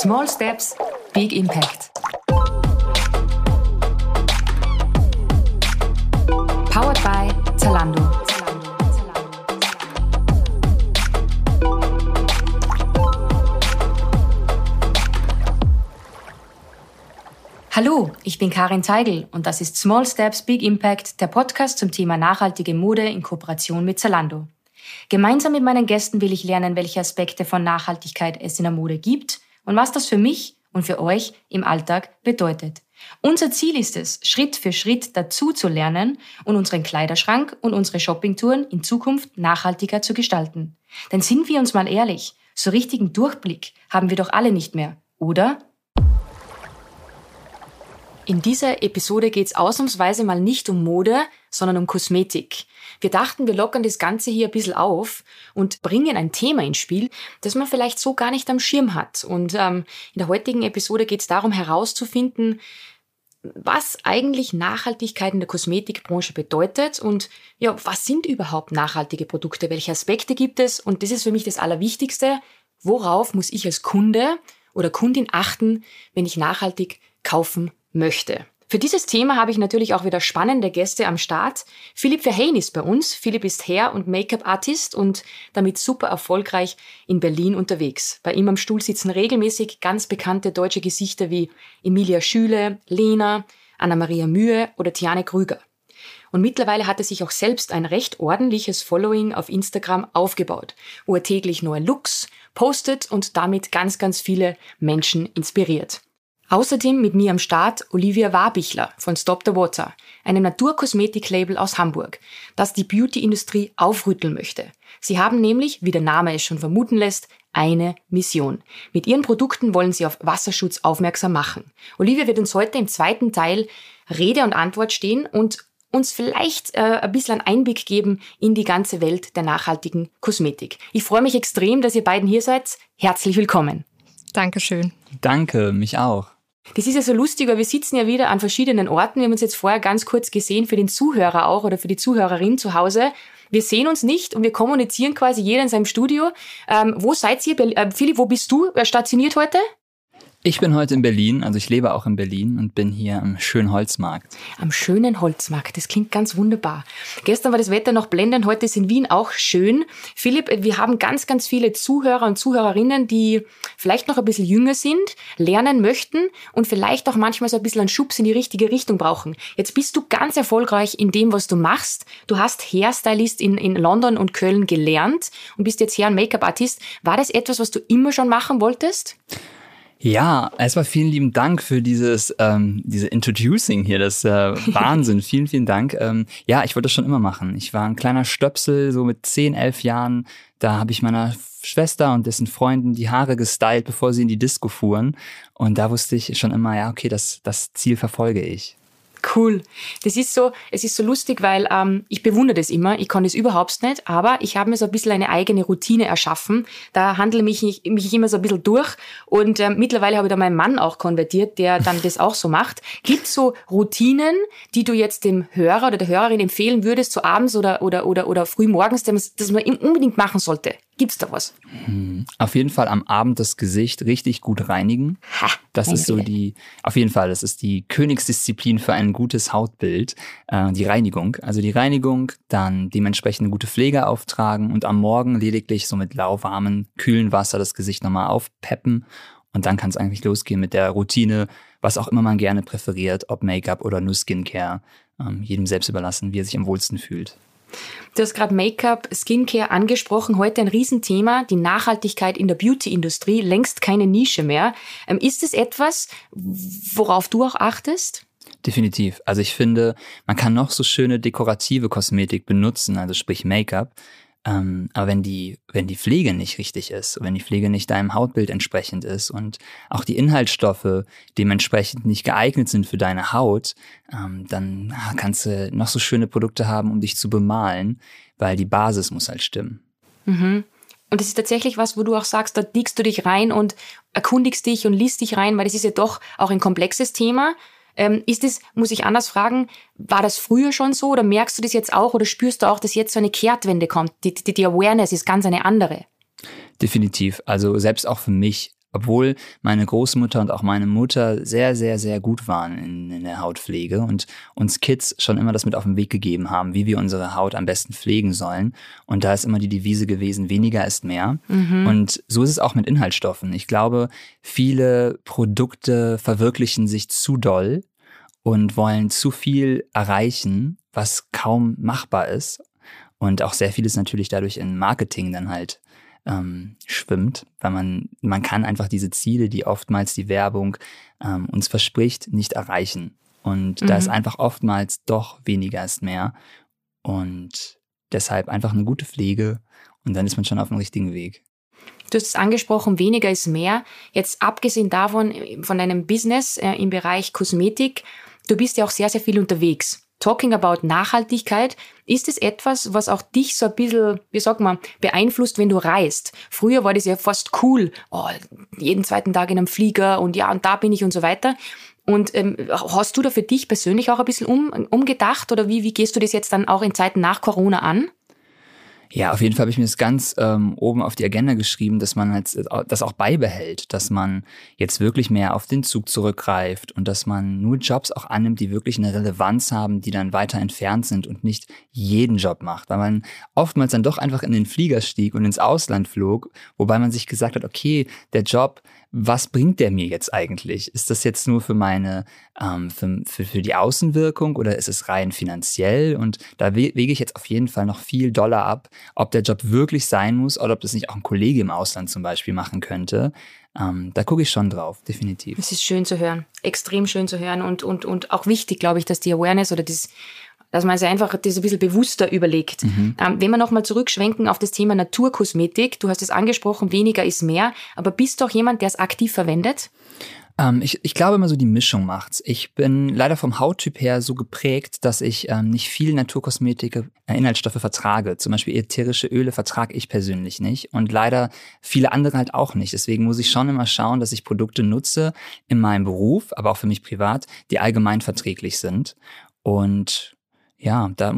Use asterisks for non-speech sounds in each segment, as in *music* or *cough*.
Small Steps, Big Impact. Powered by Zalando. Hallo, ich bin Karin Teigl und das ist Small Steps Big Impact, der Podcast zum Thema nachhaltige Mode in Kooperation mit Zalando. Gemeinsam mit meinen Gästen will ich lernen, welche Aspekte von Nachhaltigkeit es in der Mode gibt und was das für mich und für euch im Alltag bedeutet. Unser Ziel ist es, Schritt für Schritt dazu zu lernen und unseren Kleiderschrank und unsere Shoppingtouren in Zukunft nachhaltiger zu gestalten. Denn sind wir uns mal ehrlich, so richtigen Durchblick haben wir doch alle nicht mehr, oder? In dieser Episode geht es ausnahmsweise mal nicht um Mode, sondern um Kosmetik. Wir dachten, wir lockern das Ganze hier ein bisschen auf und bringen ein Thema ins Spiel, das man vielleicht so gar nicht am Schirm hat. Und ähm, in der heutigen Episode geht es darum herauszufinden, was eigentlich Nachhaltigkeit in der Kosmetikbranche bedeutet und ja, was sind überhaupt nachhaltige Produkte, welche Aspekte gibt es und das ist für mich das Allerwichtigste, worauf muss ich als Kunde oder Kundin achten, wenn ich nachhaltig kaufen möchte. Für dieses Thema habe ich natürlich auch wieder spannende Gäste am Start. Philipp Verheyen ist bei uns. Philipp ist Hair- und Make-up-Artist und damit super erfolgreich in Berlin unterwegs. Bei ihm am Stuhl sitzen regelmäßig ganz bekannte deutsche Gesichter wie Emilia Schüle, Lena, Anna-Maria Mühe oder Tiane Krüger. Und mittlerweile hat er sich auch selbst ein recht ordentliches Following auf Instagram aufgebaut, wo er täglich neue Looks postet und damit ganz, ganz viele Menschen inspiriert. Außerdem mit mir am Start Olivia Warbichler von Stop the Water, einem Naturkosmetiklabel aus Hamburg, das die Beauty-Industrie aufrütteln möchte. Sie haben nämlich, wie der Name es schon vermuten lässt, eine Mission. Mit ihren Produkten wollen sie auf Wasserschutz aufmerksam machen. Olivia wird uns heute im zweiten Teil Rede und Antwort stehen und uns vielleicht äh, ein bisschen einen Einblick geben in die ganze Welt der nachhaltigen Kosmetik. Ich freue mich extrem, dass ihr beiden hier seid. Herzlich willkommen. Dankeschön. Danke, mich auch. Das ist ja so lustig, weil wir sitzen ja wieder an verschiedenen Orten. Wir haben uns jetzt vorher ganz kurz gesehen, für den Zuhörer auch oder für die Zuhörerin zu Hause. Wir sehen uns nicht und wir kommunizieren quasi jeder in seinem Studio. Ähm, wo seid ihr? Äh, Philipp, wo bist du stationiert heute? Ich bin heute in Berlin, also ich lebe auch in Berlin und bin hier am schönen Holzmarkt. Am schönen Holzmarkt, das klingt ganz wunderbar. Gestern war das Wetter noch blendend, heute ist in Wien auch schön. Philipp, wir haben ganz, ganz viele Zuhörer und Zuhörerinnen, die vielleicht noch ein bisschen jünger sind, lernen möchten und vielleicht auch manchmal so ein bisschen einen Schubs in die richtige Richtung brauchen. Jetzt bist du ganz erfolgreich in dem, was du machst. Du hast Hairstylist in, in London und Köln gelernt und bist jetzt Hair- und Make-up-Artist. War das etwas, was du immer schon machen wolltest? Ja, erstmal vielen lieben Dank für dieses, ähm, diese Introducing hier, das äh, *laughs* Wahnsinn. vielen, vielen Dank. Ähm, ja, ich wollte das schon immer machen. Ich war ein kleiner Stöpsel, so mit 10, 11 Jahren. Da habe ich meiner Schwester und dessen Freunden die Haare gestylt, bevor sie in die Disco fuhren. Und da wusste ich schon immer, ja, okay, das, das Ziel verfolge ich. Cool. Das ist so, es ist so lustig, weil ähm, ich bewundere das immer. Ich kann das überhaupt nicht, aber ich habe mir so ein bisschen eine eigene Routine erschaffen. Da handle mich, ich, mich immer so ein bisschen durch. Und ähm, mittlerweile habe ich da meinen Mann auch konvertiert, der dann das auch so macht. Gibt so Routinen, die du jetzt dem Hörer oder der Hörerin empfehlen würdest, so abends oder, oder, oder, oder früh morgens, dass man unbedingt machen sollte? Gibt's da was? Hm. Auf jeden Fall am Abend das Gesicht richtig gut reinigen. Ha, das ist so die, auf jeden Fall, das ist die Königsdisziplin für ein gutes Hautbild, äh, die Reinigung. Also die Reinigung, dann dementsprechend eine gute Pflege auftragen und am Morgen lediglich so mit lauwarmen, kühlen Wasser das Gesicht nochmal aufpeppen. Und dann kann es eigentlich losgehen mit der Routine, was auch immer man gerne präferiert, ob Make-up oder nur Skincare, ähm, jedem selbst überlassen, wie er sich am wohlsten fühlt. Du hast gerade Make-up, Skincare angesprochen. Heute ein Riesenthema, die Nachhaltigkeit in der Beauty-Industrie, längst keine Nische mehr. Ähm, ist es etwas, worauf du auch achtest? Definitiv. Also ich finde, man kann noch so schöne dekorative Kosmetik benutzen, also sprich Make-up. Ähm, aber wenn die, wenn die Pflege nicht richtig ist, wenn die Pflege nicht deinem Hautbild entsprechend ist und auch die Inhaltsstoffe dementsprechend nicht geeignet sind für deine Haut, ähm, dann kannst du noch so schöne Produkte haben, um dich zu bemalen, weil die Basis muss halt stimmen. Mhm. Und das ist tatsächlich was, wo du auch sagst, da diegst du dich rein und erkundigst dich und liest dich rein, weil das ist ja doch auch ein komplexes Thema. Ähm, ist es, muss ich anders fragen, war das früher schon so oder merkst du das jetzt auch oder spürst du auch, dass jetzt so eine Kehrtwende kommt? Die, die, die Awareness ist ganz eine andere. Definitiv. Also selbst auch für mich obwohl meine Großmutter und auch meine Mutter sehr, sehr, sehr gut waren in, in, der Hautpflege und uns Kids schon immer das mit auf den Weg gegeben haben, wie wir unsere Haut am besten pflegen sollen. Und da ist immer die Devise gewesen, weniger ist mehr. Mhm. Und so ist es auch mit Inhaltsstoffen. Ich glaube, viele Produkte verwirklichen sich zu doll und wollen zu viel erreichen, was kaum machbar ist. Und auch sehr vieles natürlich dadurch in Marketing dann halt ähm, schwimmt, weil man, man kann einfach diese Ziele, die oftmals die Werbung ähm, uns verspricht, nicht erreichen. Und mhm. da ist mhm. einfach oftmals doch weniger ist mehr. Und deshalb einfach eine gute Pflege und dann ist man schon auf dem richtigen Weg. Du hast es angesprochen, weniger ist mehr. Jetzt abgesehen davon, von deinem Business äh, im Bereich Kosmetik, du bist ja auch sehr, sehr viel unterwegs. Talking about Nachhaltigkeit, ist es etwas, was auch dich so ein bisschen, wie sagt man, beeinflusst, wenn du reist? Früher war das ja fast cool, oh, jeden zweiten Tag in einem Flieger und ja, und da bin ich und so weiter. Und ähm, hast du da für dich persönlich auch ein bisschen um, umgedacht oder wie, wie gehst du das jetzt dann auch in Zeiten nach Corona an? Ja, auf jeden Fall habe ich mir das ganz ähm, oben auf die Agenda geschrieben, dass man halt äh, das auch beibehält, dass man jetzt wirklich mehr auf den Zug zurückgreift und dass man nur Jobs auch annimmt, die wirklich eine Relevanz haben, die dann weiter entfernt sind und nicht jeden Job macht, weil man oftmals dann doch einfach in den Flieger stieg und ins Ausland flog, wobei man sich gesagt hat, okay, der Job was bringt der mir jetzt eigentlich? Ist das jetzt nur für meine, ähm, für, für, für die Außenwirkung oder ist es rein finanziell? Und da wege ich jetzt auf jeden Fall noch viel Dollar ab, ob der Job wirklich sein muss oder ob das nicht auch ein Kollege im Ausland zum Beispiel machen könnte. Ähm, da gucke ich schon drauf, definitiv. Es ist schön zu hören, extrem schön zu hören und, und, und auch wichtig, glaube ich, dass die Awareness oder das dass man sich einfach das ein bisschen bewusster überlegt. Mhm. Ähm, wenn wir nochmal zurückschwenken auf das Thema Naturkosmetik, du hast es angesprochen, weniger ist mehr, aber bist du auch jemand, der es aktiv verwendet? Ähm, ich, ich glaube immer so, die Mischung macht's. Ich bin leider vom Hauttyp her so geprägt, dass ich ähm, nicht viel Naturkosmetik, äh, Inhaltsstoffe vertrage. Zum Beispiel ätherische Öle vertrage ich persönlich nicht und leider viele andere halt auch nicht. Deswegen muss ich schon immer schauen, dass ich Produkte nutze in meinem Beruf, aber auch für mich privat, die allgemein verträglich sind. Und ja, da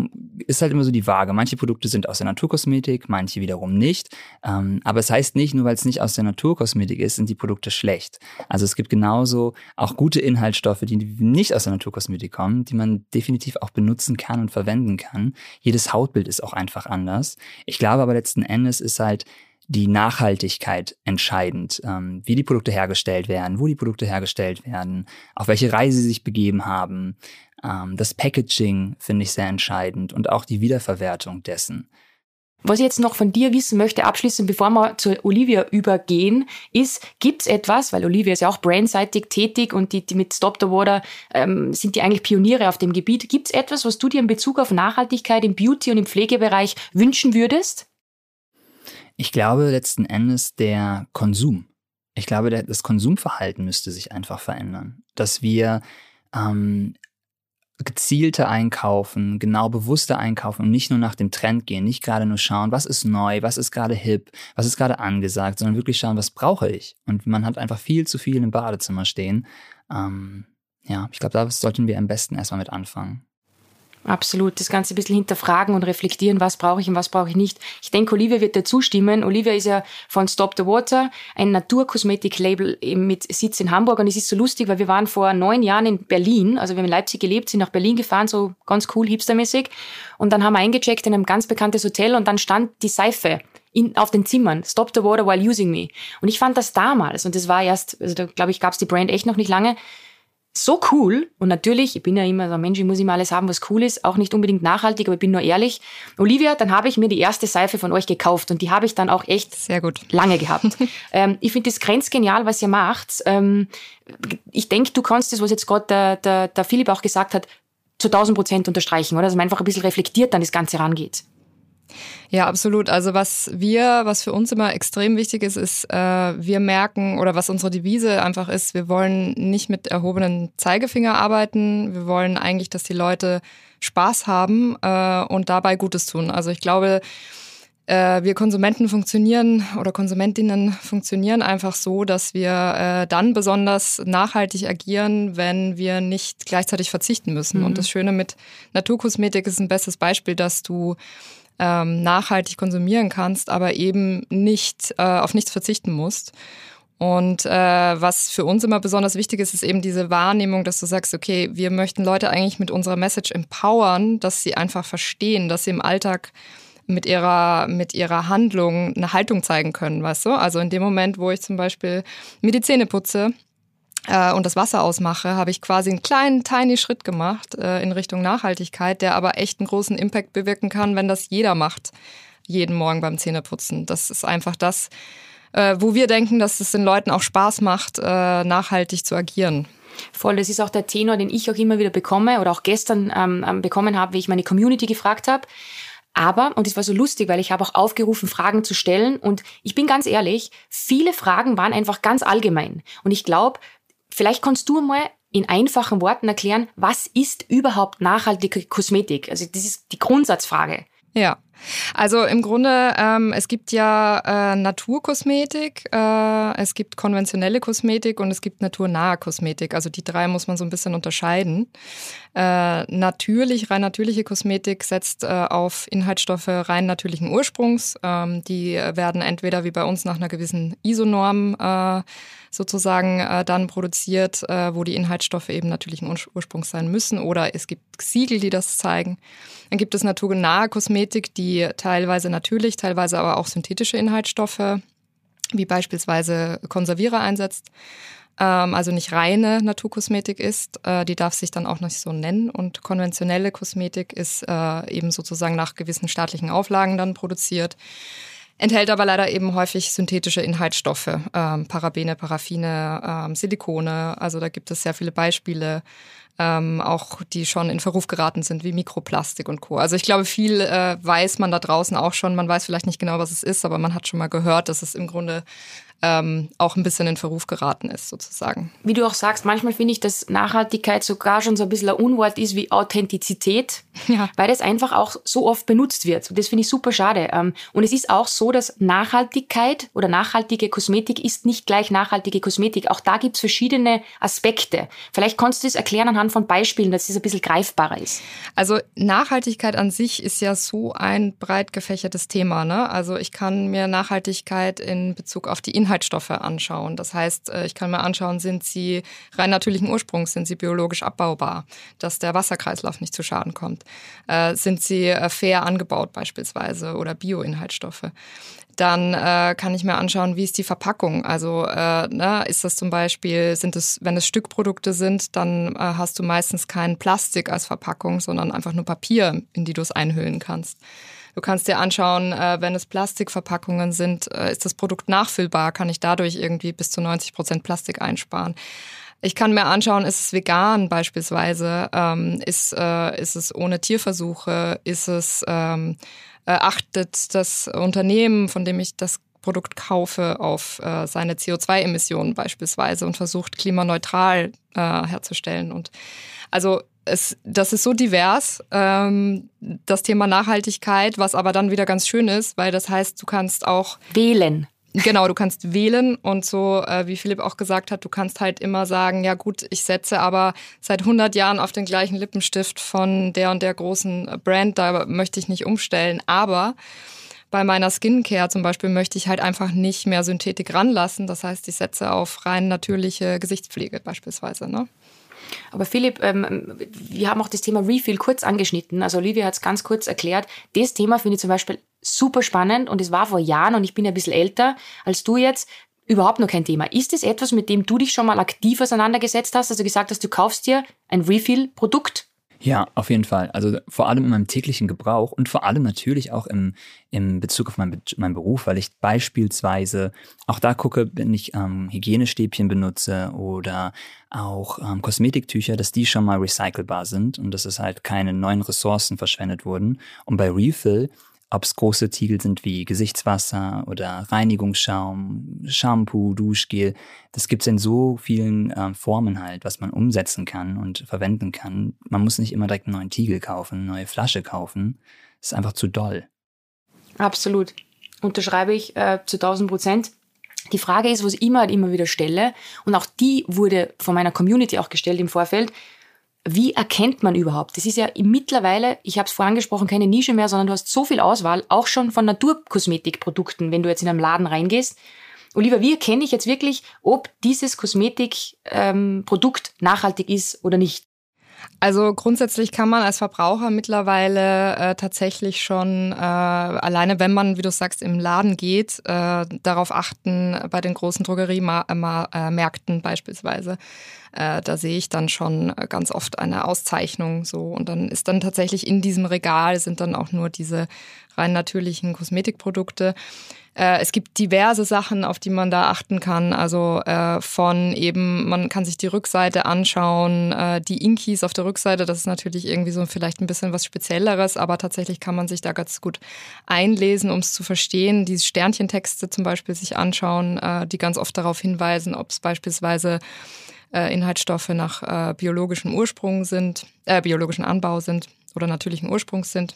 ist halt immer so die Waage. Manche Produkte sind aus der Naturkosmetik, manche wiederum nicht. Ähm, aber es heißt nicht, nur weil es nicht aus der Naturkosmetik ist, sind die Produkte schlecht. Also es gibt genauso auch gute Inhaltsstoffe, die nicht aus der Naturkosmetik kommen, die man definitiv auch benutzen kann und verwenden kann. Jedes Hautbild ist auch einfach anders. Ich glaube aber letzten Endes ist halt die Nachhaltigkeit entscheidend, ähm, wie die Produkte hergestellt werden, wo die Produkte hergestellt werden, auf welche Reise sie sich begeben haben, das Packaging finde ich sehr entscheidend und auch die Wiederverwertung dessen. Was ich jetzt noch von dir wissen möchte, abschließend, bevor wir zu Olivia übergehen, ist, gibt es etwas, weil Olivia ist ja auch brandseitig tätig und die, die mit Stop the Water ähm, sind die eigentlich Pioniere auf dem Gebiet. Gibt es etwas, was du dir in Bezug auf Nachhaltigkeit im Beauty- und im Pflegebereich wünschen würdest? Ich glaube letzten Endes der Konsum. Ich glaube, das Konsumverhalten müsste sich einfach verändern. Dass wir ähm, gezielte einkaufen, genau bewusste einkaufen und nicht nur nach dem Trend gehen, nicht gerade nur schauen, was ist neu, was ist gerade hip, was ist gerade angesagt, sondern wirklich schauen, was brauche ich. Und man hat einfach viel zu viel im Badezimmer stehen. Ähm, ja, ich glaube, da sollten wir am besten erstmal mit anfangen. Absolut. Das Ganze ein bisschen hinterfragen und reflektieren, was brauche ich und was brauche ich nicht. Ich denke, Olivia wird dir zustimmen. Olivia ist ja von Stop the Water, ein Naturkosmetik-Label mit Sitz in Hamburg. Und es ist so lustig, weil wir waren vor neun Jahren in Berlin. Also wir haben in Leipzig gelebt, sind nach Berlin gefahren, so ganz cool, hipstermäßig. Und dann haben wir eingecheckt in einem ganz bekanntes Hotel und dann stand die Seife in, auf den Zimmern. Stop the water while using me. Und ich fand das damals, und das war erst, also da glaube ich, gab es die Brand echt noch nicht lange, so cool und natürlich, ich bin ja immer so ein Mensch, ich muss immer alles haben, was cool ist, auch nicht unbedingt nachhaltig, aber ich bin nur ehrlich. Olivia, dann habe ich mir die erste Seife von euch gekauft und die habe ich dann auch echt Sehr gut. lange gehabt. *laughs* ähm, ich finde das grenzgenial, was ihr macht. Ähm, ich denke, du kannst das, was jetzt gerade der, der, der Philipp auch gesagt hat, zu 1000 Prozent unterstreichen, oder? Dass man einfach ein bisschen reflektiert an das Ganze rangeht. Ja, absolut. Also was wir, was für uns immer extrem wichtig ist, ist, äh, wir merken oder was unsere Devise einfach ist, wir wollen nicht mit erhobenen Zeigefinger arbeiten. Wir wollen eigentlich, dass die Leute Spaß haben äh, und dabei Gutes tun. Also ich glaube, äh, wir Konsumenten funktionieren oder Konsumentinnen funktionieren einfach so, dass wir äh, dann besonders nachhaltig agieren, wenn wir nicht gleichzeitig verzichten müssen. Mhm. Und das Schöne mit Naturkosmetik ist ein bestes Beispiel, dass du ähm, nachhaltig konsumieren kannst, aber eben nicht äh, auf nichts verzichten musst. Und äh, was für uns immer besonders wichtig ist, ist eben diese Wahrnehmung, dass du sagst, okay, wir möchten Leute eigentlich mit unserer Message empowern, dass sie einfach verstehen, dass sie im Alltag mit ihrer, mit ihrer Handlung eine Haltung zeigen können, weißt du? Also in dem Moment, wo ich zum Beispiel mir die Zähne putze, und das Wasser ausmache, habe ich quasi einen kleinen, tiny Schritt gemacht äh, in Richtung Nachhaltigkeit, der aber echt einen großen Impact bewirken kann, wenn das jeder macht, jeden Morgen beim Zähneputzen. Das ist einfach das, äh, wo wir denken, dass es den Leuten auch Spaß macht, äh, nachhaltig zu agieren. Voll, das ist auch der Tenor, den ich auch immer wieder bekomme oder auch gestern ähm, ähm bekommen habe, wie ich meine Community gefragt habe. Aber, und es war so lustig, weil ich habe auch aufgerufen, Fragen zu stellen. Und ich bin ganz ehrlich, viele Fragen waren einfach ganz allgemein. Und ich glaube, vielleicht kannst du mal in einfachen Worten erklären, was ist überhaupt nachhaltige Kosmetik? Also das ist die Grundsatzfrage. Ja, also im Grunde, ähm, es gibt ja äh, Naturkosmetik, äh, es gibt konventionelle Kosmetik und es gibt naturnahe Kosmetik. Also die drei muss man so ein bisschen unterscheiden. Äh, natürlich, rein natürliche Kosmetik setzt äh, auf Inhaltsstoffe rein natürlichen Ursprungs. Ähm, die werden entweder wie bei uns nach einer gewissen ISO-Norm äh, sozusagen äh, dann produziert, äh, wo die Inhaltsstoffe eben natürlichen Ursprungs sein müssen oder es gibt Siegel, die das zeigen. Dann gibt es naturnahe Kosmetik, die teilweise natürlich, teilweise aber auch synthetische Inhaltsstoffe, wie beispielsweise Konservierer einsetzt ähm, also nicht reine Naturkosmetik ist. Äh, die darf sich dann auch nicht so nennen. Und konventionelle Kosmetik ist äh, eben sozusagen nach gewissen staatlichen Auflagen dann produziert enthält aber leider eben häufig synthetische Inhaltsstoffe, ähm, Parabene, Paraffine, ähm, Silikone. Also da gibt es sehr viele Beispiele, ähm, auch die schon in Verruf geraten sind, wie Mikroplastik und Co. Also ich glaube, viel äh, weiß man da draußen auch schon. Man weiß vielleicht nicht genau, was es ist, aber man hat schon mal gehört, dass es im Grunde ähm, auch ein bisschen in Verruf geraten ist, sozusagen. Wie du auch sagst, manchmal finde ich, dass Nachhaltigkeit sogar schon so ein bisschen ein Unwort ist wie Authentizität, *laughs* ja. weil das einfach auch so oft benutzt wird. Und das finde ich super schade. Ähm, und es ist auch so, dass Nachhaltigkeit oder nachhaltige Kosmetik ist nicht gleich nachhaltige Kosmetik. Auch da gibt es verschiedene Aspekte. Vielleicht kannst du das erklären anhand von Beispielen, dass es ein bisschen greifbarer ist. Also Nachhaltigkeit an sich ist ja so ein breit gefächertes Thema. Ne? Also ich kann mir Nachhaltigkeit in Bezug auf die Inhalte Inhaltsstoffe anschauen. Das heißt, äh, ich kann mir anschauen, sind sie rein natürlichen Ursprungs, sind sie biologisch abbaubar, dass der Wasserkreislauf nicht zu Schaden kommt. Äh, sind sie äh, fair angebaut beispielsweise oder Bioinhaltsstoffe? Dann äh, kann ich mir anschauen, wie ist die Verpackung. Also äh, ne, ist das zum Beispiel, sind es, wenn es Stückprodukte sind, dann äh, hast du meistens kein Plastik als Verpackung, sondern einfach nur Papier, in die du es einhüllen kannst. Du kannst dir anschauen, äh, wenn es Plastikverpackungen sind, äh, ist das Produkt nachfüllbar? Kann ich dadurch irgendwie bis zu 90 Prozent Plastik einsparen? Ich kann mir anschauen, ist es vegan beispielsweise? Ähm, ist, äh, ist es ohne Tierversuche? Ist es, ähm, äh, achtet das Unternehmen, von dem ich das Produkt kaufe, auf äh, seine CO2-Emissionen beispielsweise und versucht klimaneutral äh, herzustellen. Und also es, das ist so divers, ähm, das Thema Nachhaltigkeit, was aber dann wieder ganz schön ist, weil das heißt, du kannst auch wählen. Genau, du kannst wählen und so, äh, wie Philipp auch gesagt hat, du kannst halt immer sagen, ja gut, ich setze aber seit 100 Jahren auf den gleichen Lippenstift von der und der großen Brand, da möchte ich nicht umstellen, aber bei meiner Skincare zum Beispiel möchte ich halt einfach nicht mehr Synthetik ranlassen. Das heißt, ich setze auf rein natürliche Gesichtspflege beispielsweise. Ne? Aber Philipp, ähm, wir haben auch das Thema Refill kurz angeschnitten. Also Olivia hat es ganz kurz erklärt. Das Thema finde ich zum Beispiel super spannend und es war vor Jahren und ich bin ja ein bisschen älter als du jetzt überhaupt noch kein Thema. Ist es etwas, mit dem du dich schon mal aktiv auseinandergesetzt hast? Also gesagt hast, du kaufst dir ein Refill-Produkt ja, auf jeden Fall. Also vor allem in meinem täglichen Gebrauch und vor allem natürlich auch im, im Bezug auf meinen, meinen Beruf, weil ich beispielsweise auch da gucke, wenn ich ähm, Hygienestäbchen benutze oder auch ähm, Kosmetiktücher, dass die schon mal recycelbar sind und dass es halt keine neuen Ressourcen verschwendet wurden. Und bei Refill ob es große Tiegel sind wie Gesichtswasser oder Reinigungsschaum, Shampoo, Duschgel. Das gibt es in so vielen äh, Formen halt, was man umsetzen kann und verwenden kann. Man muss nicht immer direkt einen neuen Tiegel kaufen, eine neue Flasche kaufen. Das ist einfach zu doll. Absolut. Unterschreibe ich äh, zu 1000 Prozent. Die Frage ist, was ich immer, immer wieder stelle, und auch die wurde von meiner Community auch gestellt im Vorfeld, wie erkennt man überhaupt? Das ist ja mittlerweile, ich habe es vorhin angesprochen, keine Nische mehr, sondern du hast so viel Auswahl, auch schon von Naturkosmetikprodukten, wenn du jetzt in einem Laden reingehst. Olivia, wie erkenne ich jetzt wirklich, ob dieses Kosmetikprodukt ähm, nachhaltig ist oder nicht? Also grundsätzlich kann man als Verbraucher mittlerweile äh, tatsächlich schon äh, alleine, wenn man, wie du sagst, im Laden geht, äh, darauf achten, bei den großen Drogeriemärkten beispielsweise. Äh, da sehe ich dann schon ganz oft eine Auszeichnung so und dann ist dann tatsächlich in diesem Regal sind dann auch nur diese rein natürlichen Kosmetikprodukte. Äh, es gibt diverse Sachen, auf die man da achten kann. Also äh, von eben, man kann sich die Rückseite anschauen, äh, die Inkies auf der Rückseite, das ist natürlich irgendwie so vielleicht ein bisschen was Spezielleres, aber tatsächlich kann man sich da ganz gut einlesen, um es zu verstehen. Die Sternchentexte zum Beispiel sich anschauen, die ganz oft darauf hinweisen, ob es beispielsweise Inhaltsstoffe nach biologischem Ursprung sind, äh, biologischen Anbau sind oder natürlichen Ursprungs sind.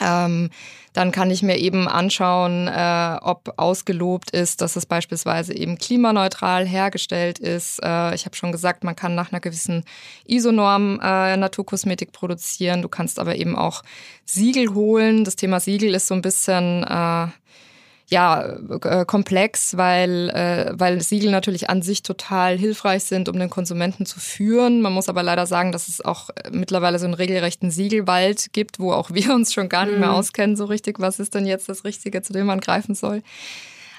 Ähm, dann kann ich mir eben anschauen, äh, ob ausgelobt ist, dass es beispielsweise eben klimaneutral hergestellt ist. Äh, ich habe schon gesagt, man kann nach einer gewissen ISO-Norm äh, Naturkosmetik produzieren. Du kannst aber eben auch Siegel holen. Das Thema Siegel ist so ein bisschen äh, ja, äh, komplex, weil, äh, weil Siegel natürlich an sich total hilfreich sind, um den Konsumenten zu führen. Man muss aber leider sagen, dass es auch mittlerweile so einen regelrechten Siegelwald gibt, wo auch *laughs* wir uns schon gar nicht mehr mhm. auskennen so richtig, was ist denn jetzt das Richtige, zu dem man greifen soll.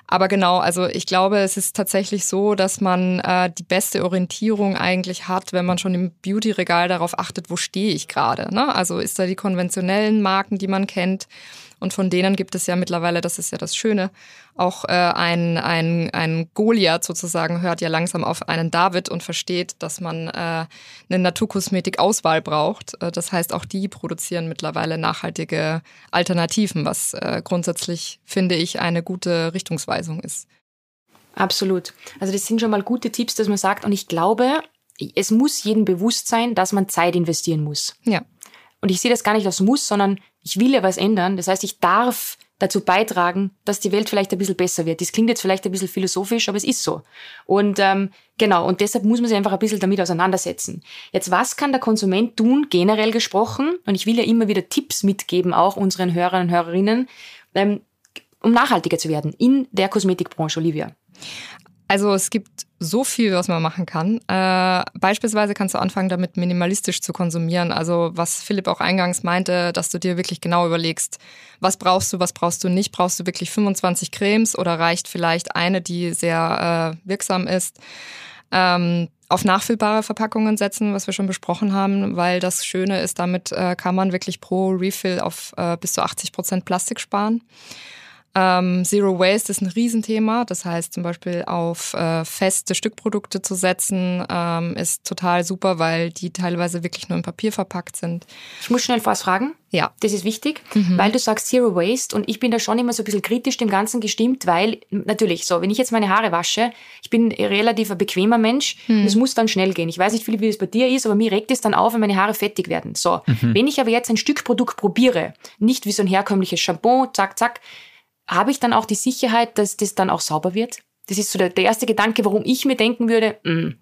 Aber genau, also ich glaube, es ist tatsächlich so, dass man äh, die beste Orientierung eigentlich hat, wenn man schon im Beauty-Regal darauf achtet, wo stehe ich gerade. Ne? Also ist da die konventionellen Marken, die man kennt, und von denen gibt es ja mittlerweile, das ist ja das Schöne, auch äh, ein, ein, ein Goliath sozusagen hört ja langsam auf einen David und versteht, dass man äh, eine Naturkosmetik-Auswahl braucht. Äh, das heißt, auch die produzieren mittlerweile nachhaltige Alternativen, was äh, grundsätzlich, finde ich, eine gute Richtungsweisung ist. Absolut. Also das sind schon mal gute Tipps, dass man sagt, und ich glaube, es muss jedem bewusst sein, dass man Zeit investieren muss. Ja. Und ich sehe das gar nicht als Muss, sondern ich will ja was ändern. Das heißt, ich darf dazu beitragen, dass die Welt vielleicht ein bisschen besser wird. Das klingt jetzt vielleicht ein bisschen philosophisch, aber es ist so. Und ähm, genau, und deshalb muss man sich einfach ein bisschen damit auseinandersetzen. Jetzt, was kann der Konsument tun, generell gesprochen? Und ich will ja immer wieder Tipps mitgeben, auch unseren Hörern und Hörerinnen, ähm, um nachhaltiger zu werden in der Kosmetikbranche, Olivia. Also es gibt so viel, was man machen kann. Äh, beispielsweise kannst du anfangen, damit minimalistisch zu konsumieren. Also was Philipp auch eingangs meinte, dass du dir wirklich genau überlegst, was brauchst du, was brauchst du nicht. Brauchst du wirklich 25 Cremes oder reicht vielleicht eine, die sehr äh, wirksam ist? Ähm, auf nachfüllbare Verpackungen setzen, was wir schon besprochen haben, weil das Schöne ist, damit äh, kann man wirklich pro Refill auf äh, bis zu 80 Prozent Plastik sparen. Ähm, Zero Waste ist ein Riesenthema. Das heißt, zum Beispiel auf äh, feste Stückprodukte zu setzen, ähm, ist total super, weil die teilweise wirklich nur in Papier verpackt sind. Ich muss schnell was fragen. Ja. Das ist wichtig, mhm. weil du sagst Zero Waste und ich bin da schon immer so ein bisschen kritisch dem Ganzen gestimmt, weil natürlich so, wenn ich jetzt meine Haare wasche, ich bin relativ ein bequemer Mensch mhm. es muss dann schnell gehen. Ich weiß nicht, wie es bei dir ist, aber mir regt es dann auf, wenn meine Haare fettig werden. So, mhm. wenn ich aber jetzt ein Stückprodukt probiere, nicht wie so ein herkömmliches Shampoo, zack, zack, habe ich dann auch die Sicherheit, dass das dann auch sauber wird? Das ist so der, der erste Gedanke, warum ich mir denken würde, mh, mm,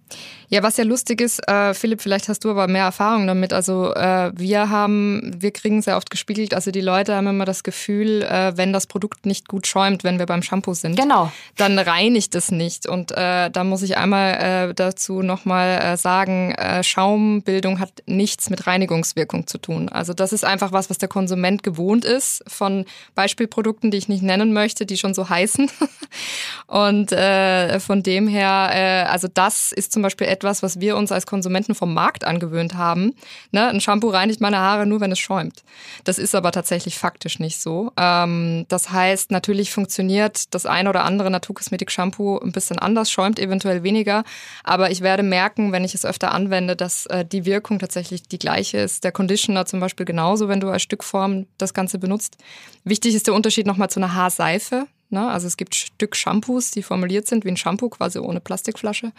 ja, was ja lustig ist, äh, Philipp, vielleicht hast du aber mehr Erfahrung damit. Also äh, wir haben, wir kriegen sehr oft gespiegelt, also die Leute haben immer das Gefühl, äh, wenn das Produkt nicht gut schäumt, wenn wir beim Shampoo sind, genau. dann reinigt es nicht. Und äh, da muss ich einmal äh, dazu nochmal äh, sagen, äh, Schaumbildung hat nichts mit Reinigungswirkung zu tun. Also das ist einfach was, was der Konsument gewohnt ist von Beispielprodukten, die ich nicht nennen möchte, die schon so heißen. *laughs* Und äh, von dem her, äh, also das ist zum Beispiel etwas, was wir uns als Konsumenten vom Markt angewöhnt haben. Ne? Ein Shampoo reinigt meine Haare nur, wenn es schäumt. Das ist aber tatsächlich faktisch nicht so. Ähm, das heißt, natürlich funktioniert das ein oder andere Naturkosmetik-Shampoo ein bisschen anders, schäumt eventuell weniger. Aber ich werde merken, wenn ich es öfter anwende, dass äh, die Wirkung tatsächlich die gleiche ist. Der Conditioner zum Beispiel genauso, wenn du als Stückform das Ganze benutzt. Wichtig ist der Unterschied nochmal zu einer Haarseife. Ne? Also es gibt Stück Shampoos, die formuliert sind wie ein Shampoo, quasi ohne Plastikflasche.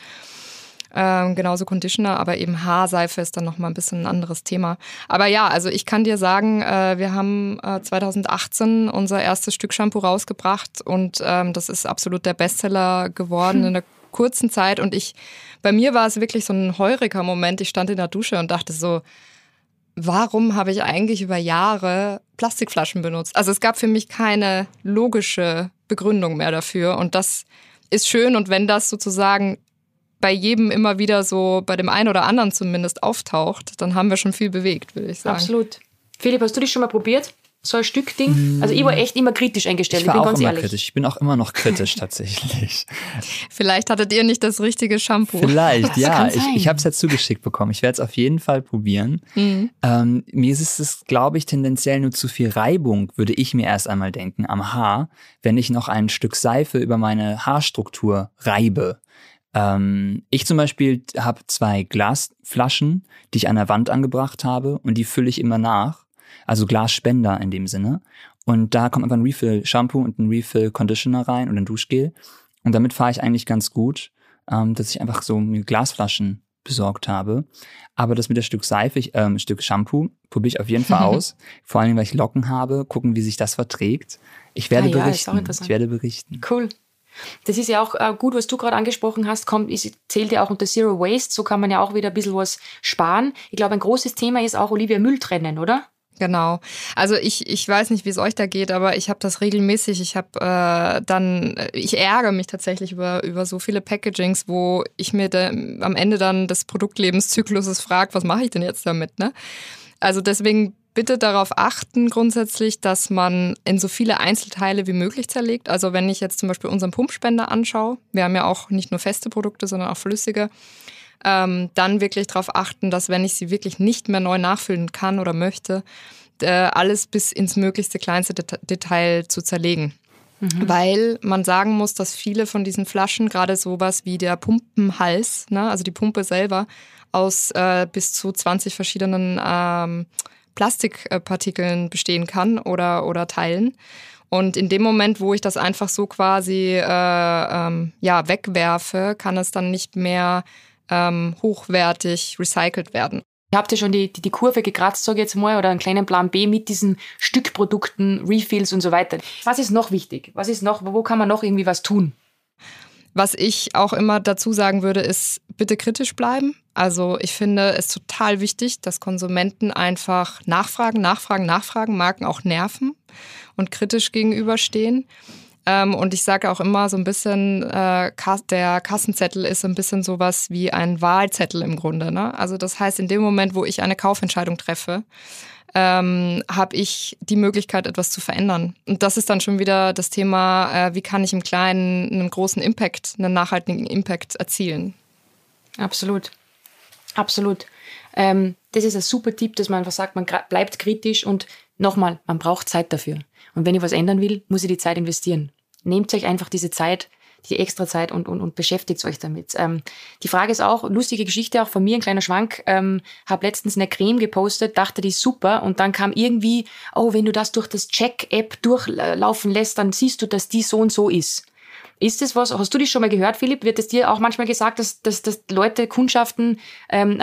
Ähm, genauso Conditioner, aber eben Haarseife ist dann nochmal ein bisschen ein anderes Thema. Aber ja, also ich kann dir sagen, äh, wir haben äh, 2018 unser erstes Stück Shampoo rausgebracht und ähm, das ist absolut der Bestseller geworden hm. *laughs* in der kurzen Zeit. Und ich, bei mir war es wirklich so ein heuriger Moment. Ich stand in der Dusche und dachte so, warum habe ich eigentlich über Jahre Plastikflaschen benutzt? Also es gab für mich keine logische Begründung mehr dafür. Und das ist schön und wenn das sozusagen bei jedem immer wieder so, bei dem einen oder anderen zumindest auftaucht, dann haben wir schon viel bewegt, würde ich sagen. Absolut. Philipp, hast du dich schon mal probiert? So ein Stück-Ding? Also ich war echt immer kritisch eingestellt, Ich war ich bin auch ganz immer ehrlich. kritisch. Ich bin auch immer noch kritisch tatsächlich. *laughs* Vielleicht hattet ihr nicht das richtige Shampoo. Vielleicht, ja. kann Ich, ich habe es ja zugeschickt bekommen. Ich werde es auf jeden Fall probieren. Mhm. Ähm, mir ist es, glaube ich, tendenziell nur zu viel Reibung, würde ich mir erst einmal denken, am Haar, wenn ich noch ein Stück Seife über meine Haarstruktur reibe. Ähm, ich zum Beispiel habe zwei Glasflaschen, die ich an der Wand angebracht habe und die fülle ich immer nach. Also Glasspender in dem Sinne. Und da kommt einfach ein Refill Shampoo und ein Refill Conditioner rein und ein Duschgel. Und damit fahre ich eigentlich ganz gut, ähm, dass ich einfach so mir Glasflaschen besorgt habe. Aber das mit der Stück Seife, ich, ähm, Stück Shampoo, probiere ich auf jeden Fall *laughs* aus. Vor allem, weil ich Locken habe, gucken, wie sich das verträgt. Ich werde Ah ja, ist auch berichten. interessant. Ich werde berichten. Cool. Das ist ja auch äh, gut, was du gerade angesprochen hast, kommt, ist, zählt ja auch unter Zero Waste, so kann man ja auch wieder ein bisschen was sparen. Ich glaube, ein großes Thema ist auch Olivia Müll trennen, oder? Genau. Also ich, ich weiß nicht, wie es euch da geht, aber ich habe das regelmäßig. Ich habe äh, dann, ich ärgere mich tatsächlich über, über so viele Packagings, wo ich mir da, am Ende dann des Produktlebenszykluses frage, was mache ich denn jetzt damit? Ne? Also deswegen bitte darauf achten grundsätzlich, dass man in so viele Einzelteile wie möglich zerlegt. Also wenn ich jetzt zum Beispiel unseren Pumpspender anschaue, wir haben ja auch nicht nur feste Produkte, sondern auch flüssige, ähm, dann wirklich darauf achten, dass wenn ich sie wirklich nicht mehr neu nachfüllen kann oder möchte, äh, alles bis ins möglichste kleinste Det Detail zu zerlegen. Weil man sagen muss, dass viele von diesen Flaschen, gerade sowas wie der Pumpenhals, ne, also die Pumpe selber, aus äh, bis zu 20 verschiedenen ähm, Plastikpartikeln bestehen kann oder, oder Teilen. Und in dem Moment, wo ich das einfach so quasi äh, ähm, ja, wegwerfe, kann es dann nicht mehr ähm, hochwertig recycelt werden. Habt ihr schon die, die, die Kurve gekratzt, sage ich jetzt mal, oder einen kleinen Plan B mit diesen Stückprodukten, Refills und so weiter? Was ist noch wichtig? Was ist noch, wo kann man noch irgendwie was tun? Was ich auch immer dazu sagen würde, ist, bitte kritisch bleiben. Also ich finde es total wichtig, dass Konsumenten einfach nachfragen, nachfragen, nachfragen, Marken auch nerven und kritisch gegenüberstehen. Ähm, und ich sage auch immer so ein bisschen, äh, der Kassenzettel ist ein bisschen sowas wie ein Wahlzettel im Grunde. Ne? Also das heißt, in dem Moment, wo ich eine Kaufentscheidung treffe, ähm, habe ich die Möglichkeit, etwas zu verändern. Und das ist dann schon wieder das Thema, äh, wie kann ich im Kleinen einen großen Impact, einen nachhaltigen Impact erzielen. Absolut. Absolut. Ähm, das ist ein super Tipp, dass man einfach sagt, man bleibt kritisch und nochmal, man braucht Zeit dafür. Und wenn ich was ändern will, muss ich die Zeit investieren. Nehmt euch einfach diese Zeit, die extra Zeit und, und, und beschäftigt euch damit. Ähm, die Frage ist auch, lustige Geschichte auch von mir, ein kleiner Schwank, ähm, habe letztens eine Creme gepostet, dachte, die ist super und dann kam irgendwie, oh, wenn du das durch das Check-App durchlaufen lässt, dann siehst du, dass die so und so ist. Ist das was, hast du das schon mal gehört, Philipp? Wird es dir auch manchmal gesagt, dass, dass, dass Leute, Kundschaften ähm,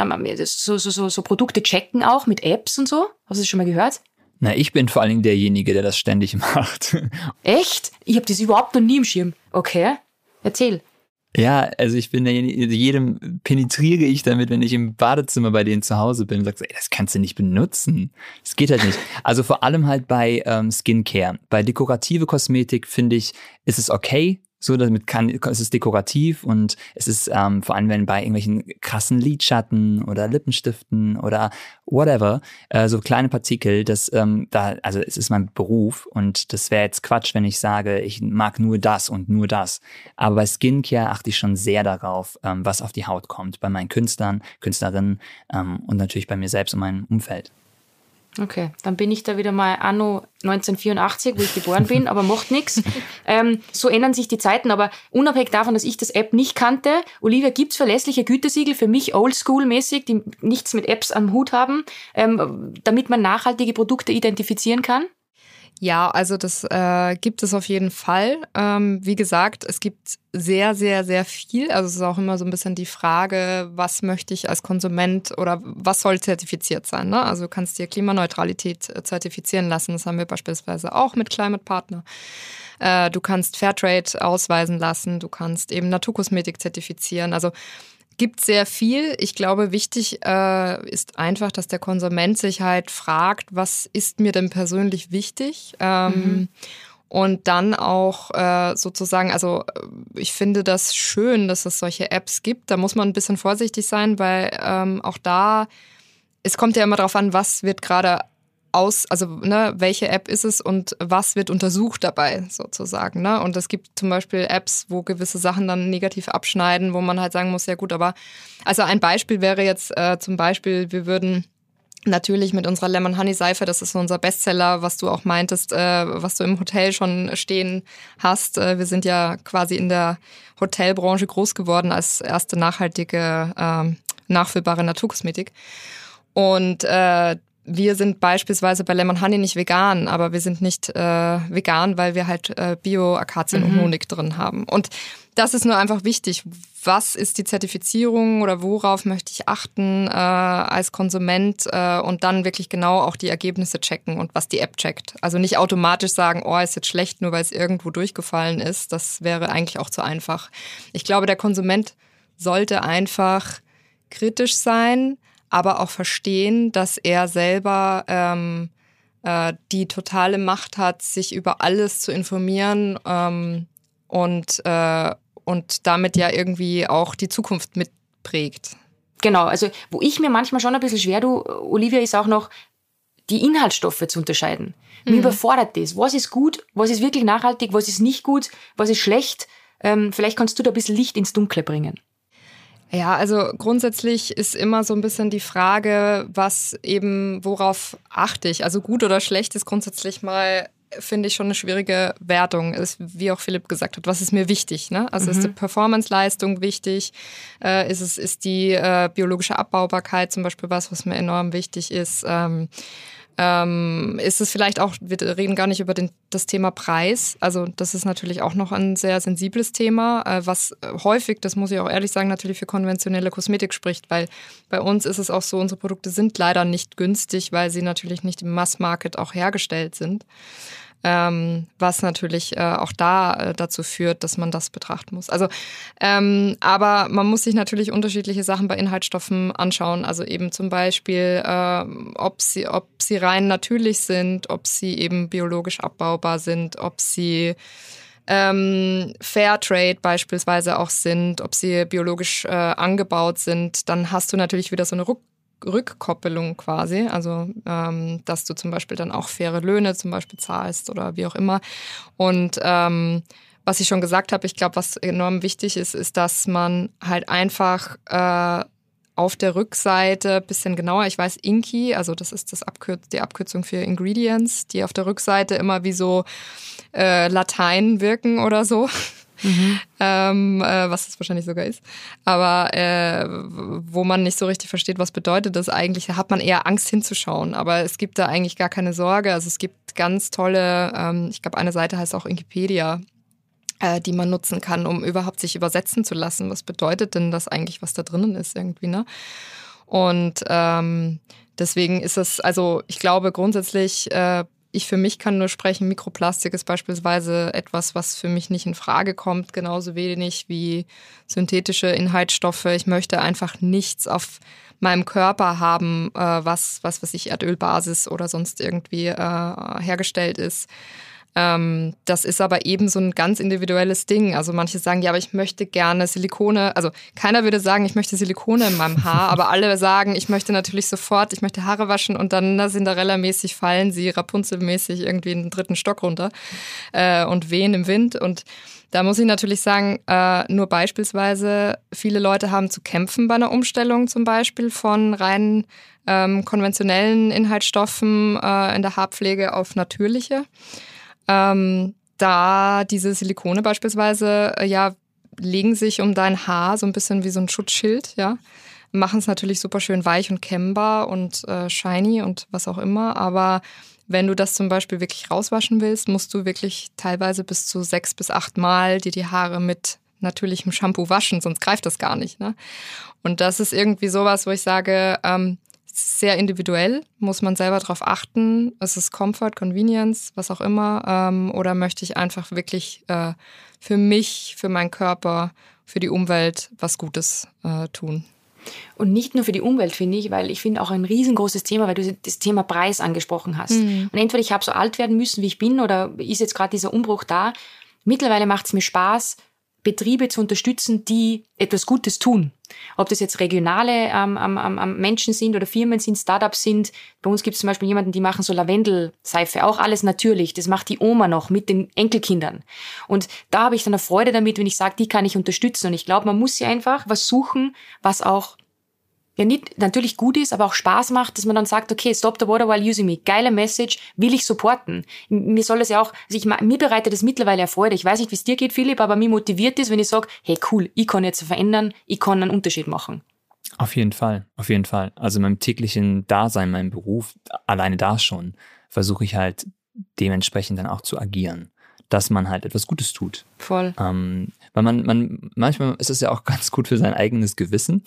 so, so, so, so Produkte checken auch mit Apps und so? Hast du das schon mal gehört? Na, ich bin vor allen Dingen derjenige, der das ständig *laughs* macht. Echt? Ich habe das überhaupt noch nie im Schirm. Okay, erzähl. Ja, also ich bin derjenige, jedem penetriere ich damit, wenn ich im Badezimmer bei denen zu Hause bin und sage, ey, das kannst du nicht benutzen. Das geht halt nicht. Also vor allem halt bei ähm, Skincare. Bei dekorative Kosmetik finde ich, ist es okay. So, damit kann, es ist dekorativ und es ist ähm, vor allem, wenn bei irgendwelchen krassen Lidschatten oder Lippenstiften oder whatever, äh, so kleine Partikel, das ähm, da, also es ist mein Beruf und das wäre jetzt Quatsch, wenn ich sage, ich mag nur das und nur das. Aber bei Skincare achte ich schon sehr darauf, ähm, was auf die Haut kommt, bei meinen Künstlern, Künstlerinnen ähm, und natürlich bei mir selbst und meinem Umfeld. Okay, dann bin ich da wieder mal anno 1984, wo ich geboren bin, aber macht nichts. *laughs* Ähm, so ändern sich die Zeiten, aber unabhängig davon, dass ich das App nicht kannte, Olivia, gibt's verlässliche Gütesiegel für mich oldschool-mäßig, die nichts mit Apps am Hut haben, ähm, damit man nachhaltige Produkte identifizieren kann? Ja, also das äh, gibt es auf jeden Fall. Ähm, wie gesagt, es gibt sehr, sehr, sehr viel. Also es ist auch immer so ein bisschen die Frage, was möchte ich als Konsument oder was soll zertifiziert sein. Ne? Also du kannst dir Klimaneutralität äh, zertifizieren lassen. Das haben wir beispielsweise auch mit Climate Partner. Äh, du kannst Fairtrade ausweisen lassen. Du kannst eben Naturkosmetik zertifizieren. Also gibt sehr viel. Ich glaube, wichtig äh, ist einfach, dass der Konsument sich halt fragt, was ist mir denn persönlich wichtig? Ähm, Und dann auch äh, sozusagen, also äh, ich finde das schön, dass es solche Apps gibt. Da muss man ein bisschen vorsichtig sein, weil ähm, auch da, es kommt ja immer darauf an, was wird gerade aus, also ne, welche App ist es und was wird untersucht dabei sozusagen. Ne? Und es gibt zum Beispiel Apps, wo gewisse Sachen dann negativ abschneiden, wo man halt sagen muss, ja gut, aber also ein Beispiel wäre jetzt äh, zum Beispiel, wir würden Natürlich mit unserer Lemon Honey Seife, das ist unser Bestseller, was du auch meintest, äh, was du im Hotel schon stehen hast. Äh, wir sind ja quasi in der Hotelbranche groß geworden als erste nachhaltige, äh, nachfüllbare Naturkosmetik. Und äh, wir sind beispielsweise bei Lemon Honey nicht vegan, aber wir sind nicht äh, vegan, weil wir halt äh, Bio-Akazien mhm. und Honig drin haben. Und das ist nur einfach wichtig. Was ist die Zertifizierung oder worauf möchte ich achten äh, als Konsument äh, und dann wirklich genau auch die Ergebnisse checken und was die App checkt. Also nicht automatisch sagen, oh, ist jetzt schlecht, nur weil es irgendwo durchgefallen ist. Das wäre eigentlich auch zu einfach. Ich glaube, der Konsument sollte einfach kritisch sein, aber auch verstehen, dass er selber ähm, äh, die totale Macht hat, sich über alles zu informieren ähm, und, äh, und damit ja irgendwie auch die Zukunft mitprägt. Genau, also wo ich mir manchmal schon ein bisschen schwer du, Olivia, ist auch noch, die Inhaltsstoffe zu unterscheiden. Mir mhm. überfordert das. Was ist gut, was ist wirklich nachhaltig, was ist nicht gut, was ist schlecht? Ähm, vielleicht kannst du da ein bisschen Licht ins Dunkle bringen. Ja, also grundsätzlich ist immer so ein bisschen die Frage, was eben, worauf achte ich? Also gut oder schlecht ist grundsätzlich mal finde ich schon eine schwierige Wertung. Ist, wie auch Philipp gesagt hat, was ist mir wichtig? Ne? Also mhm. ist die Performance-Leistung wichtig? Äh, ist es ist die äh, biologische Abbaubarkeit zum Beispiel was, was mir enorm wichtig ist? Ähm, ähm, ist es vielleicht auch, wir reden gar nicht über den, das Thema Preis. Also das ist natürlich auch noch ein sehr sensibles Thema, äh, was häufig, das muss ich auch ehrlich sagen, natürlich für konventionelle Kosmetik spricht, weil bei uns ist es auch so, unsere Produkte sind leider nicht günstig, weil sie natürlich nicht im Mass-Market auch hergestellt sind ähm, was natürlich äh, auch da äh, dazu führt, dass man das betrachten muss. Also, ähm, aber man muss sich natürlich unterschiedliche Sachen bei Inhaltsstoffen anschauen. Also eben zum Beispiel, äh, ob sie, ob sie rein natürlich sind, ob sie eben biologisch abbaubar sind, ob sie ähm, Fairtrade beispielsweise auch sind, ob sie biologisch äh, angebaut sind, dann hast du natürlich wieder so eine Ruck Rückkoppelung quasi, also ähm, dass du zum Beispiel dann auch faire Löhne zum Beispiel zahlst oder wie auch immer. Und ähm, was ich schon gesagt habe, ich glaube, was enorm wichtig ist, ist, dass man halt einfach äh, auf der Rückseite bisschen genauer, ich weiß Inky, also das ist das Abkürz die Abkürzung für Ingredients, die auf der Rückseite immer wie so äh, Latein wirken oder so mhm. ähm, äh, was es wahrscheinlich sogar ist. Aber äh, wo man nicht so richtig versteht, was bedeutet das eigentlich, da hat man eher Angst hinzuschauen. Aber es gibt da eigentlich gar keine Sorge. Also es gibt ganz tolle, ähm, ich glaube, eine Seite heißt auch Wikipedia äh, die man nutzen kann, um überhaupt sich übersetzen zu lassen. Was bedeutet denn das eigentlich, was da drinnen ist irgendwie, ne? Und ähm, deswegen ist es, also ich glaube grundsätzlich äh, ich für mich kann nur sprechen, Mikroplastik ist beispielsweise etwas, was für mich nicht in Frage kommt, genauso wenig wie synthetische Inhaltsstoffe. Ich möchte einfach nichts auf meinem Körper haben, äh, was, was, was ich Erdölbasis oder sonst irgendwie äh, hergestellt ist. Ähm, das ist aber eben so ein ganz individuelles Ding. Also manche sagen, ja, aber ich möchte gerne Silikone. Also keiner würde sagen, ich möchte Silikone in meinem Haar, aber alle sagen, ich möchte natürlich sofort, ich möchte Haare waschen und dann Cinderella-mäßig fallen sie Rapunzel-mäßig irgendwie in den dritten Stock runter äh, und wehen im Wind. Und da muss ich natürlich sagen, äh, nur beispielsweise, viele Leute haben zu kämpfen bei einer Umstellung zum Beispiel von rein ähm, konventionellen Inhaltsstoffen äh, in der Haarpflege auf natürliche ähm, da diese Silikone beispielsweise, äh, ja, legen sich um dein Haar so ein bisschen wie so ein Schutzschild, ja. Machen es natürlich super schön weich und kämmbar und äh, shiny und was auch immer. Aber wenn du das zum Beispiel wirklich rauswaschen willst, musst du wirklich teilweise bis zu sechs bis acht Mal dir die Haare mit natürlichem Shampoo waschen, sonst greift das gar nicht. Ne? Und das ist irgendwie sowas, wo ich sage, ähm, sehr individuell, muss man selber darauf achten. Ist es Comfort, Convenience, was auch immer? Ähm, oder möchte ich einfach wirklich äh, für mich, für meinen Körper, für die Umwelt was Gutes äh, tun? Und nicht nur für die Umwelt, finde ich, weil ich finde auch ein riesengroßes Thema, weil du das Thema Preis angesprochen hast. Mhm. Und entweder ich habe so alt werden müssen, wie ich bin, oder ist jetzt gerade dieser Umbruch da. Mittlerweile macht es mir Spaß, Betriebe zu unterstützen, die etwas Gutes tun. Ob das jetzt regionale ähm, ähm, ähm, Menschen sind oder Firmen sind, Startups sind. Bei uns gibt es zum Beispiel jemanden, die machen so Lavendelseife, auch alles natürlich. Das macht die Oma noch mit den Enkelkindern. Und da habe ich dann eine Freude damit, wenn ich sage, die kann ich unterstützen. Und ich glaube, man muss ja einfach was suchen, was auch ja nicht natürlich gut ist, aber auch Spaß macht, dass man dann sagt, okay, stop the water while using me. Geile Message, will ich supporten. Mir soll es ja auch, also ich, mir bereitet es mittlerweile Freude. Ich weiß nicht, wie es dir geht, Philipp, aber mir motiviert es, wenn ich sage, hey cool, ich kann jetzt verändern, ich kann einen Unterschied machen. Auf jeden Fall, auf jeden Fall. Also in meinem täglichen Dasein, meinem Beruf, alleine da schon, versuche ich halt dementsprechend dann auch zu agieren dass man halt etwas Gutes tut. Voll. Ähm, weil man, man, manchmal ist es ja auch *laughs* ganz gut für sein eigenes Gewissen,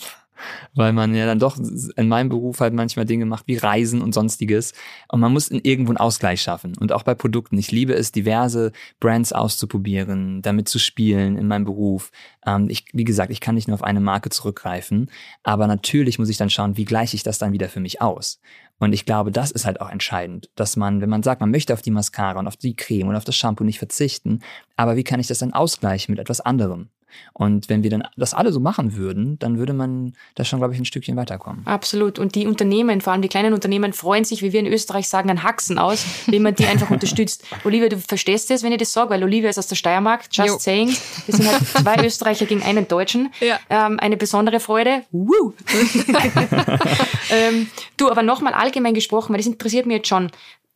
weil man ja dann doch in meinem Beruf halt manchmal Dinge macht wie Reisen und sonstiges. Und man muss in irgendwo einen Ausgleich schaffen. Und auch bei Produkten. Ich liebe es, diverse Brands auszuprobieren, damit zu spielen in meinem Beruf. Ähm, ich, wie gesagt, ich kann nicht nur auf eine Marke zurückgreifen. Aber natürlich muss ich dann schauen, wie gleiche ich das dann wieder für mich aus. Und ich glaube, das ist halt auch entscheidend, dass man, wenn man sagt, man möchte auf die Mascara und auf die Creme und auf das Shampoo nicht verzichten, aber wie kann ich das dann ausgleichen mit etwas anderem? Und wenn wir dann das alle so machen würden, dann würde man da schon, glaube ich, ein Stückchen weiterkommen. Absolut. Und die Unternehmen, vor allem die kleinen Unternehmen, freuen sich, wie wir in Österreich sagen, an Haxen aus, wenn man die einfach unterstützt. *laughs* Olivia, du verstehst das, wenn ich das sage, weil Olivia ist aus der Steiermark, just jo. saying. Wir sind halt *laughs* zwei Österreicher gegen einen Deutschen. Ja. Ähm, eine besondere Freude. Woo! *laughs* ähm, du, aber nochmal allgemein gesprochen, weil das interessiert mich jetzt schon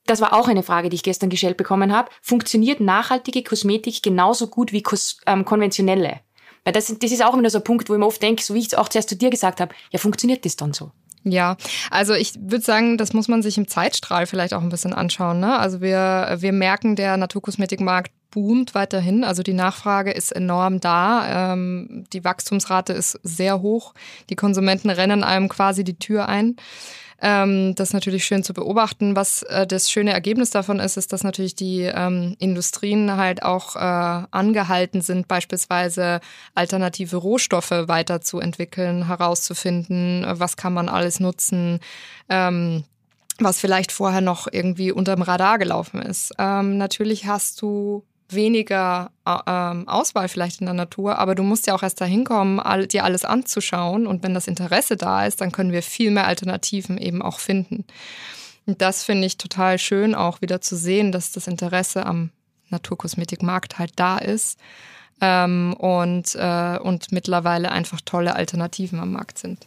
das war auch eine Frage, die ich gestern gestellt bekommen habe. Funktioniert nachhaltige Kosmetik genauso gut wie ähm, konventionelle? Weil das, das ist auch immer so ein Punkt, wo ich mir oft denke, so wie ich es auch zuerst zu dir gesagt habe, ja, funktioniert das dann so? Ja, also ich würde sagen, das muss man sich im Zeitstrahl vielleicht auch ein bisschen anschauen. Ne? Also wir, wir merken, der Naturkosmetikmarkt boomt weiterhin. Also die Nachfrage ist enorm da. Ähm, die Wachstumsrate ist sehr hoch. Die Konsumenten rennen einem quasi die Tür ein. Ähm, das ist natürlich schön zu beobachten. Was äh, das schöne Ergebnis davon ist, ist, dass natürlich die ähm, Industrien halt auch äh, angehalten sind, beispielsweise alternative Rohstoffe weiterzuentwickeln, herauszufinden, was kann man alles nutzen. Ähm, was vielleicht vorher noch irgendwie unterm Radar gelaufen ist. Ähm, natürlich hast du weniger ähm, Auswahl vielleicht in der Natur, aber du musst ja auch erst dahin kommen, dir alles anzuschauen. Und wenn das Interesse da ist, dann können wir viel mehr Alternativen eben auch finden. Und das finde ich total schön, auch wieder zu sehen, dass das Interesse am Naturkosmetikmarkt halt da ist ähm, und, äh, und mittlerweile einfach tolle Alternativen am Markt sind.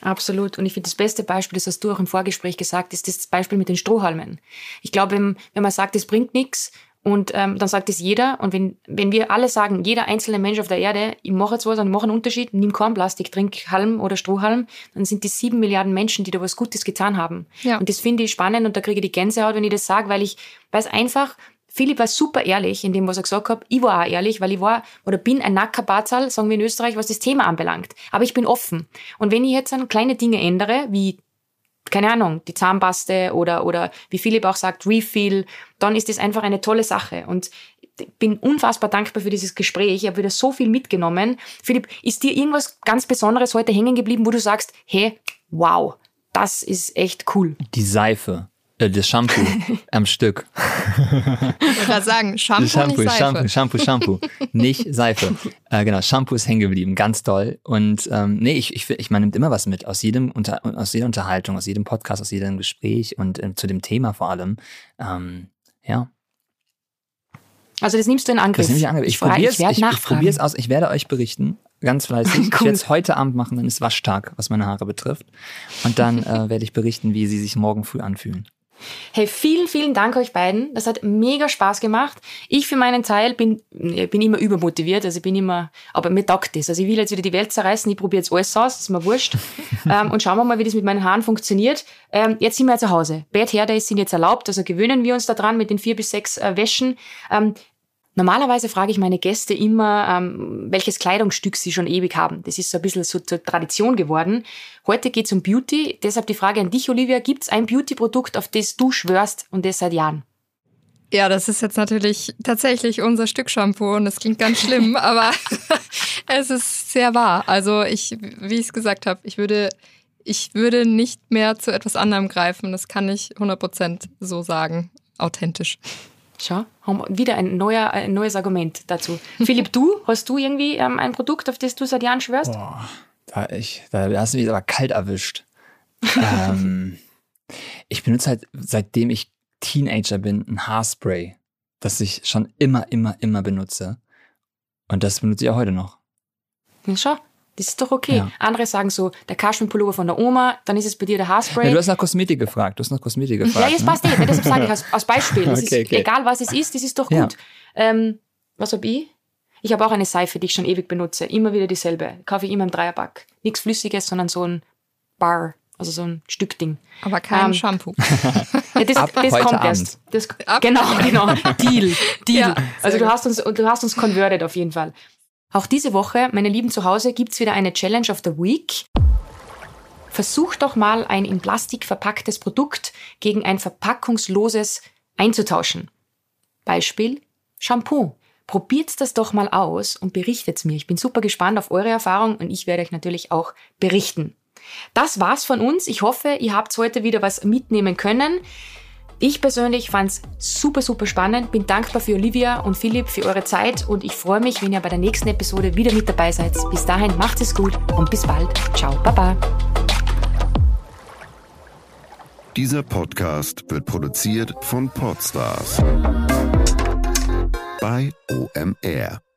Absolut. Und ich finde, das beste Beispiel, das hast du auch im Vorgespräch gesagt, ist das Beispiel mit den Strohhalmen. Ich glaube, wenn man sagt, es bringt nichts, und ähm, dann sagt es jeder. Und wenn, wenn wir alle sagen, jeder einzelne Mensch auf der Erde, ich mache jetzt was und mache einen Unterschied, nimm Kornplastik, trink Halm oder Strohhalm, dann sind die sieben Milliarden Menschen, die da was Gutes getan haben. Ja. Und das finde ich spannend und da kriege ich die Gänsehaut, wenn ich das sage, weil ich weiß einfach, Philipp war super ehrlich in dem, was er gesagt hat. Ich war auch ehrlich, weil ich war oder bin ein Nackerbatzal, sagen wir in Österreich, was das Thema anbelangt. Aber ich bin offen. Und wenn ich jetzt dann kleine Dinge ändere, wie keine Ahnung, die Zahnpaste oder, oder wie Philipp auch sagt, Refill, dann ist das einfach eine tolle Sache. Und bin unfassbar dankbar für dieses Gespräch. Ich habe wieder so viel mitgenommen. Philipp, ist dir irgendwas ganz Besonderes heute hängen geblieben, wo du sagst, hey, wow, das ist echt cool? Die Seife. Äh, das Shampoo *laughs* am Stück. Ich würde sagen, Shampoo, Shampoo, nicht Seife. Shampoo, Shampoo, Shampoo, nicht Seife. *laughs* Äh, genau, Shampoo ist hängen geblieben, ganz toll. Und ähm, nee, ich, ich, ich man nimmt immer was mit aus jedem unter, aus jeder Unterhaltung, aus jedem Podcast, aus jedem Gespräch und äh, zu dem Thema vor allem. Ähm, ja. Also das nimmst du in Angriff. Das nehme ich in Angriff. Ich, ich probiere es ich, ich probier's aus. Ich werde euch berichten, ganz fleißig. cool. Ich *laughs* werde es heute Abend machen, dann ist Waschtag, was meine Haare betrifft. Und dann äh, werde ich berichten, wie sie sich morgen früh anfühlen. Hey, vielen, vielen Dank euch beiden. Das hat mega Spaß gemacht. Ich für meinen Teil bin, bin immer übermotiviert, also ich bin immer, aber mir taugt das. Also ich will jetzt wieder die Welt zerreißen, ich probiere jetzt alles aus, ist mir wurscht. *laughs* ähm, und schauen wir mal, wie das mit meinen Haaren funktioniert. Ähm, jetzt sind wir ja zu Hause. Bad Hair Days sind jetzt erlaubt, also gewöhnen wir uns daran mit den vier bis sechs äh, Wäschen. Ähm, Normalerweise frage ich meine Gäste immer, ähm, welches Kleidungsstück sie schon ewig haben. Das ist so ein bisschen so zur Tradition geworden. Heute geht es um Beauty. Deshalb die Frage an dich, Olivia. Gibt es ein Beauty-Produkt, auf das du schwörst und das seit Jahren? Ja, das ist jetzt natürlich tatsächlich unser Stück Shampoo und das klingt ganz schlimm, *laughs* aber *laughs* es ist sehr wahr. Also ich, wie ich es gesagt habe, ich würde, ich würde nicht mehr zu etwas anderem greifen. Das kann ich 100% so sagen, authentisch. Schau, haben wir wieder ein, neuer, ein neues Argument dazu. *laughs* Philipp, du, hast du irgendwie ähm, ein Produkt, auf das du seit Jahren schwörst? Boah, da, ich, da hast du mich aber kalt erwischt. *laughs* ähm, ich benutze halt, seitdem ich Teenager bin, ein Haarspray, das ich schon immer, immer, immer benutze. Und das benutze ich auch heute noch. Ja, schau, das ist doch okay. Ja. Andere sagen so, der Kaschmirpullover von der Oma, dann ist es bei dir der Haarspray. Ja, du hast nach Kosmetik gefragt. Du hast nach Kosmetik gefragt. Ja, jetzt passt ne? eh. Deshalb sage ich als, als Beispiel. *laughs* okay, ist, okay. Egal was es ist, das ist doch gut. Ja. Ähm, was hab ich? Ich habe auch eine Seife, die ich schon ewig benutze. Immer wieder dieselbe. Kaufe ich immer im Dreierpack. Nichts Flüssiges, sondern so ein Bar. Also so ein Stückding. Aber kein ähm, Shampoo. *laughs* ja, das, Ab das kommt erst. Das, genau, genau. Deal. Deal. Ja, also du hast uns, du hast uns converted auf jeden Fall. Auch diese Woche, meine Lieben zu Hause, gibt's wieder eine Challenge of the Week. Versucht doch mal ein in Plastik verpacktes Produkt gegen ein verpackungsloses einzutauschen. Beispiel Shampoo. Probiert das doch mal aus und berichtet's mir. Ich bin super gespannt auf eure Erfahrung und ich werde euch natürlich auch berichten. Das war's von uns. Ich hoffe, ihr habt heute wieder was mitnehmen können. Ich persönlich fand's super, super spannend. Bin dankbar für Olivia und Philipp für eure Zeit und ich freue mich, wenn ihr bei der nächsten Episode wieder mit dabei seid. Bis dahin, macht es gut und bis bald. Ciao, Baba. Dieser Podcast wird produziert von Podstars bei OMR.